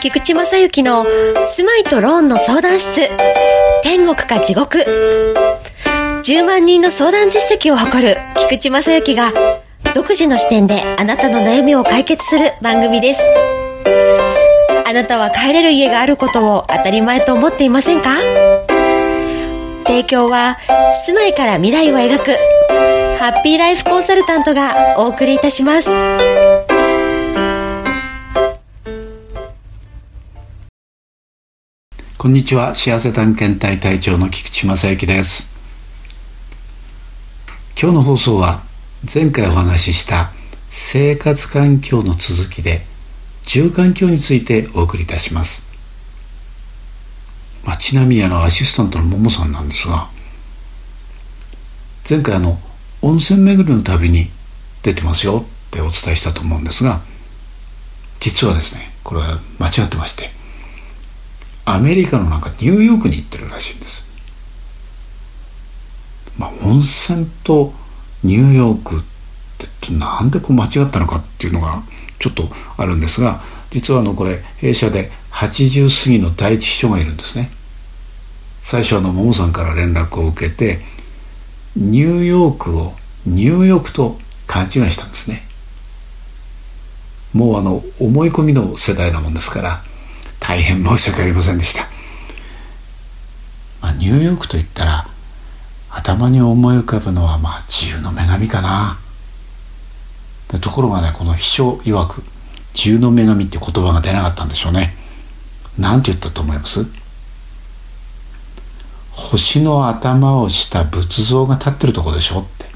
菊池正幸の住まいとローンの相談室。天国か地獄。10万人の相談実績を誇る菊池正幸が独自の視点であなたの悩みを解決する番組です。あなたは帰れる家があることを当たり前と思っていませんか？提供は住まいから未来を描くハッピーライフコンサルタントがお送りいたします。こんにちは。幸せ探検隊隊長の菊池正幸です。今日の放送は前回お話しした生活環境の続きで住環境についてお送りいたします、まあ、ちなみにあのアシスタントのももさんなんですが前回あの温泉巡りの旅に出てますよってお伝えしたと思うんですが実はですねこれは間違ってましてアメリカのなんかニューヨークに行ってるらしいんです。まあ温泉とニューヨークってなんでこう間違ったのかっていうのがちょっとあるんですが実はあのこれ弊社で80過ぎの第一秘書がいるんですね。最初あのももさんから連絡を受けてニューヨークをニューヨークと勘違いしたんですね。もうあの思い込みの世代なもんですから大変申し訳ありませんでした、まあ、ニューヨークといったら頭に思い浮かぶのはまあ自由の女神かな。ところがねこの秘書曰く自由の女神って言葉が出なかったんでしょうね。なんて言ったと思います？星の頭をした仏像が立ってるとこでしょって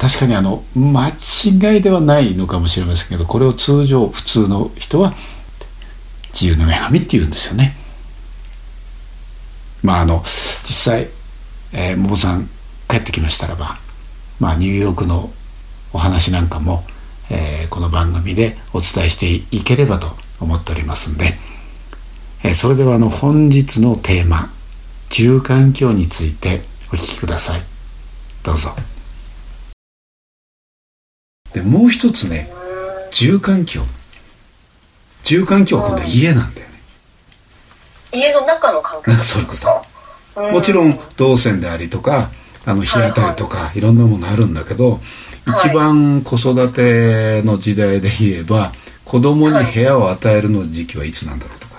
確かにあの間違いではないのかもしれませんけどこれを通常普通の人は自由の女神って言うんですよね。まああの実際、えー、さん帰ってきましたらばまあニューヨークのお話なんかも、えー、この番組でお伝えしていければと思っておりますんで、えー、それではあの本日のテーマ住環境についてお聞きください。どうぞ。でもう一つね住環境。住環境は今度は家なんだよね。家の中の環境そういうこと。もちろん動線でありとかあの日当たりとかいろんなものあるんだけど、はい。一番子育ての時代で言えば子供に部屋を与えるの時期はいつなんだろうとか、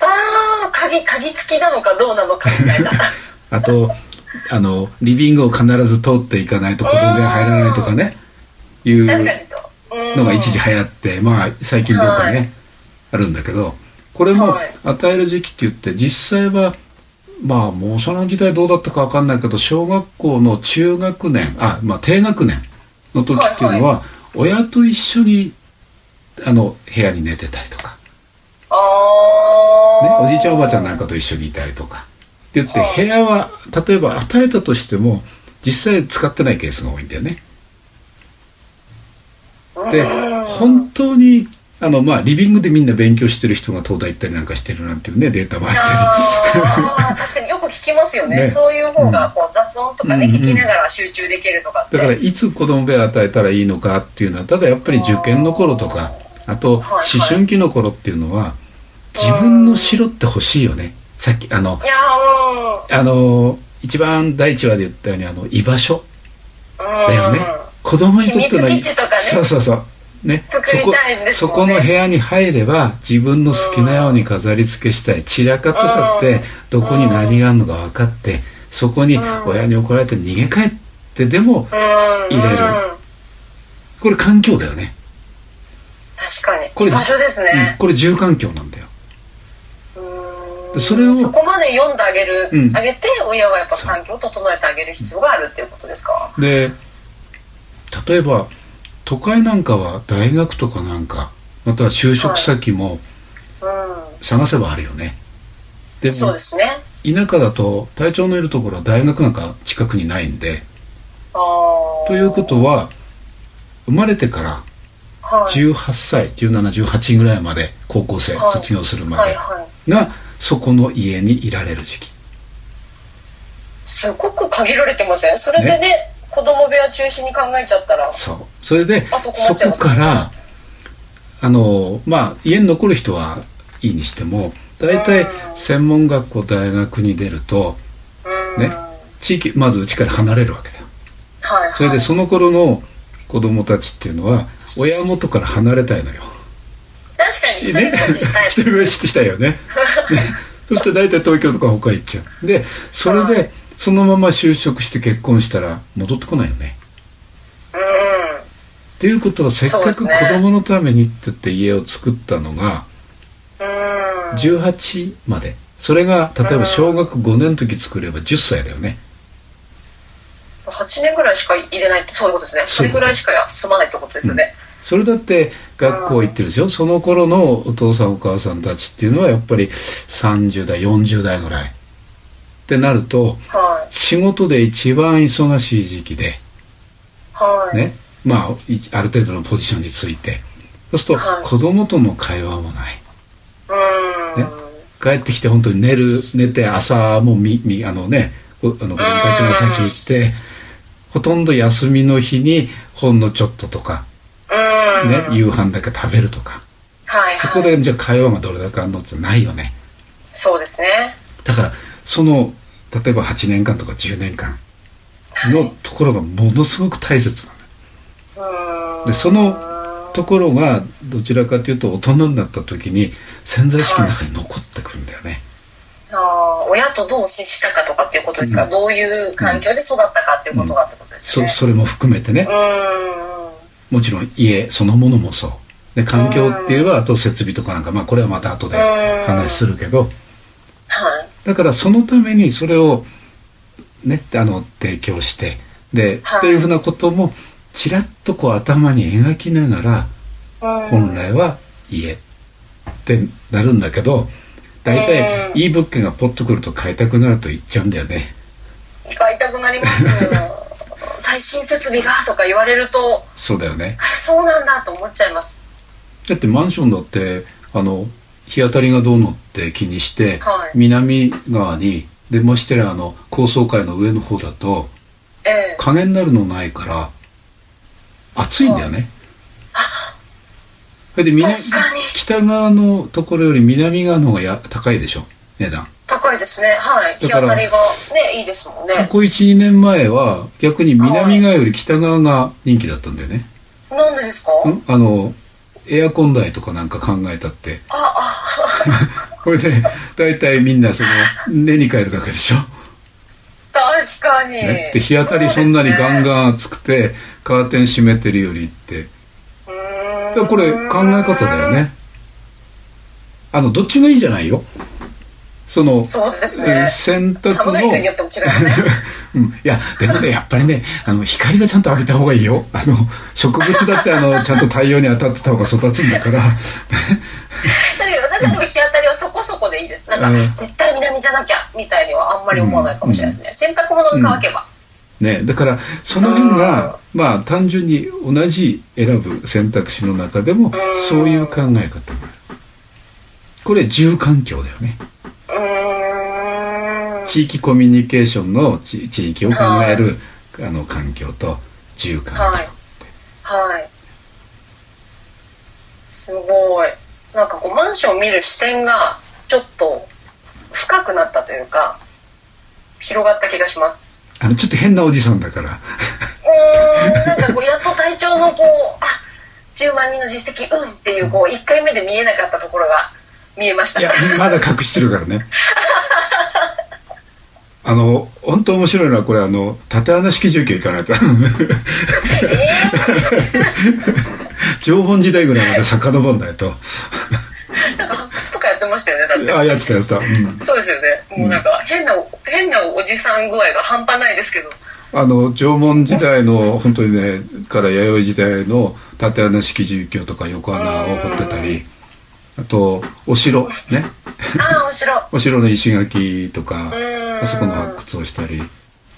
ああ鍵鍵付きなのかどうなのかみたいな。あとあのリビングを必ず通っていかないと子供が入らないとかねいうのが一時流行ってまあ最近どうかね、はい、あるんだけどこれも与える時期って言って実際はまあもうその時代どうだったか分かんないけど小学校の中学年あまあ低学年の時っていうのは、親と一緒にあの部屋に寝てたりとか、ね、おじいちゃんおばあちゃんなんかと一緒にいたりとか。って言って部屋は例えば与えたとしても実際使ってないケースが多いんだよね。で本当にあのまあリビングでみんな勉強してる人が東大行ったりなんかしてるなんていうねデータもあったり確かによく聞きますよね、ね、そういう方がこう雑音とかね、うん、聞きながら集中できるとかだからいつ子供部屋与えたらいいのかっていうのはただやっぱり受験の頃とかあと思春期の頃っていうのは自分の城って欲しいよね。さっきあのあの一番第一話で言ったようにあの居場所だよね子供にとっての、ね、そうそうそう。ね、そこそこの部屋に入れば自分の好きなように飾り付けしたい。散らかってたってどこに何があるのか分かってそこに親に怒られて逃げ帰ってでも入れる。これ環境だよね。確かに。これ場所ですね、うん、これ住環境なんだよ。それをそこまで読んであげる、うん、あげて親はやっぱ環境を整えてあげる必要があるっていうことですか？で例えば都会なんかは大学とかなんかまたは就職先も探せばあるよね、でも田舎だと隊長のいるところは大学なんか近くにないんで。ということは生まれてから18歳1718ぐらいまで高校生、卒業するまでがそこの家にいられる時期。すごく限られてません？それでね中心に考えちゃったら。そう。それでそこからあのまあ家に残る人はいいにしても大体専門学校大学に出るとね地域まずうちから離れるわけだよ、はいはい、それでその頃の子供たちっていうのは親元から離れたいのよ。確かに一人暮らししたい、一人暮らししたいよね。そして大体東京とか北海行っちゃう。でそれでそのまま就職して結婚したら戻ってこないよね。うんっていうことはせっかく子供のためにって言って家を作ったのが18まで。それが例えば小学5年の時作れば10歳だよね。8年ぐらいしか入れないってそういうことですね。それぐらいしか休まないってことですよね、うん、それだって学校行ってるでしょ？その頃のお父さんお母さんたちっていうのはやっぱり30代40代ぐらい。ってなると、はい、仕事で一番忙しい時期で、はい、ねまあある程度のポジションについて。そうすると、子供との会話もない、ね、帰ってきて本当に寝る寝て朝もみみあのねあの子供たちが先行ってほとんど休みの日にほんのちょっととか、ね、夕飯だけ食べるとか、はいはい、そこでじゃあ会話がどれだけあるのってないよね。そうですね。だからその例えば8年間とか10年間のところがものすごく大切なの、でそのところがどちらかというと大人になった時に潜在意識の中に残ってくるんだよね、あ親とどう接したかとかっていうことですか、うん、どういう環境で育ったかっていうことがってことですね、うん、そそれも含めてね。もちろん家そのものもそう。で環境って言えばあと設備とかなんかまあこれはまた後で話するけど、はい、だからそのためにそれをねあの提供してで、はい、っていうふうなこともちらっとこう頭に描きながら本来は家ってなるんだけど大体いい物件がポッとくると買いたくなると言っちゃうんだよね。買いたくなります 最新設備がとか言われるとそうだよね。そうなんだと思っちゃいます。だってマンションだってあの日当たりがどうのって気にして、はい、南側にでましてあの高層階の上の方だと、ええ、影になるのないから暑いんだよね、それで南北側のところより南側の方がや高いでしょ？値段。高いですね。はい。日当たりがねいいですもんね。ここ12年前は逆に南側より北側が人気だったんだよね、はい、なんでですか？あのエアコン代とかなんか考えたって。ああ。これで大体みんなその根に帰るだけでしょ確かに、ね、で日当たりそんなにガンガン暑くて、カーテン閉めてるよりって。これ考え方だよね。あのどっちがいいじゃないよ。そのそうですね。洗濯のによっても違うね うん、いやでもねやっぱりねあの光がちゃんと浴びた方がいいよ。あの植物だってあのちゃんと太陽に当たってた方が育つんだから。だけど私はでも日当たりはそこそこでいいです。なんか、絶対南じゃなきゃみたいにはあんまり思わないかもしれないですね、うん、洗濯物が乾けば、うん、ね、だからその辺がまあ単純に同じ選ぶ選択肢の中でもそういう考え方これ住環境だよね地域コミュニケーションの地域を考える、はい、あの環境と住環境。はい、はい、すごい。なんかこうマンション見る視点がちょっと深くなったというか広がった気がします。あのちょっと変なおじさんだから。うんなんかこうやっと体調のこうあ10万人の実績うんっていうこう1回目で見えなかったところが見えました。いやまだ隠してるからね あの本当面白いのはこれあの縦穴式住居行かないと。縄文時代ぐらいまで遡んないと。なんか発掘とかやってましたよねだって。あやってたやってた、うん、そうですよね。もうなんか変な、うん、変なおじさん具合が半端ないですけど。あの縄文時代の本当にねから弥生時代の縦穴式住居とか横穴を掘ってたりあとお城ね。あお城。お城の石垣とかあそこの発掘をしたり。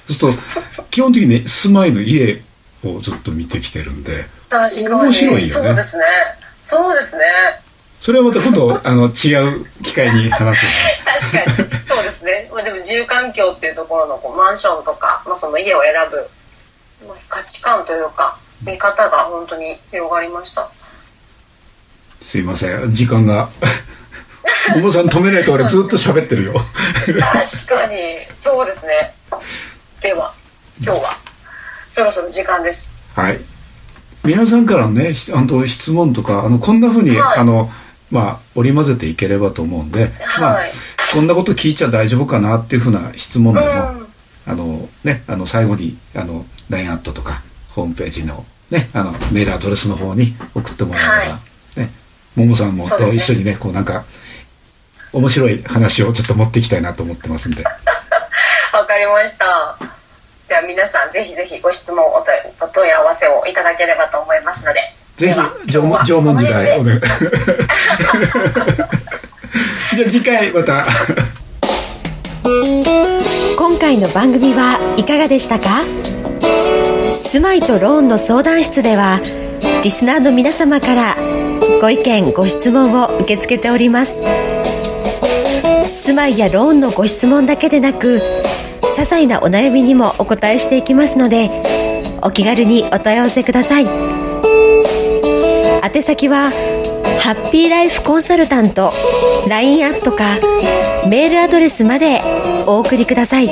そうすると基本的に住まいの家をずっと見てきてるんで確かに。面白いよね。そうですね。そうですね。それはまた今度 あの違う機会に話す、ね、確かに。そうですね、まあ、でも住環境っていうところのこうマンションとか、まあ、その家を選ぶ、まあ、価値観というか見方が本当に広がりましたすいません。時間が。桃さん止めないと俺ずっと喋ってるよ。確かに。そうですね。では今日はそろそろ時間です。はい。皆さんからのねあの質問とかあのこんなふうに、はい、あのまあ織り交ぜていければと思うんで、まあ、こんなこと聞いちゃ大丈夫かなっていうふうな質問でも、うん、あのねあの最後にあの LINE アットとかホームページのねあのメールアドレスの方に送ってもらえれば、はい、ねももさんもと一緒にねこうなんか面白い話をちょっと持っていきたいなと思ってますんで。わかりました。では皆さんぜひぜひご質問お問い合わせをいただければと思いますので。ぜひ縄文縄文時代お願い。じゃあ次回また。今回の番組はいかがでしたか？住まいとローンの相談室ではリスナーの皆様からご意見ご質問を受け付けております。住まいやローンのご質問だけでなく些細なお悩みにもお答えしていきますのでお気軽にお問い合わせください。宛先はハッピーライフコンサルタント LINE アットかメールアドレスまでお送りください。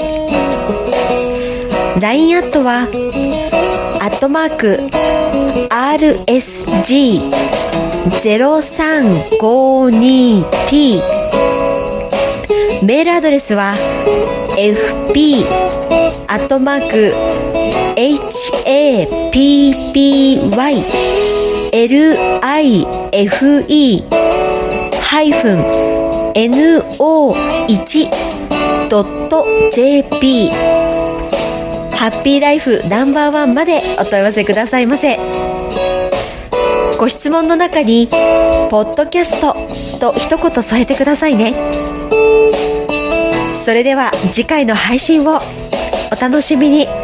LINE アットはアットマーク RSG 0352t メールアドレスは fp アットマーク happy life ハイフン no1.jp ハッピーライフナンバーワンまでお問い合わせくださいませ。ご質問の中に「ポッドキャスト」と一言添えてくださいね。それでは次回の配信をお楽しみに。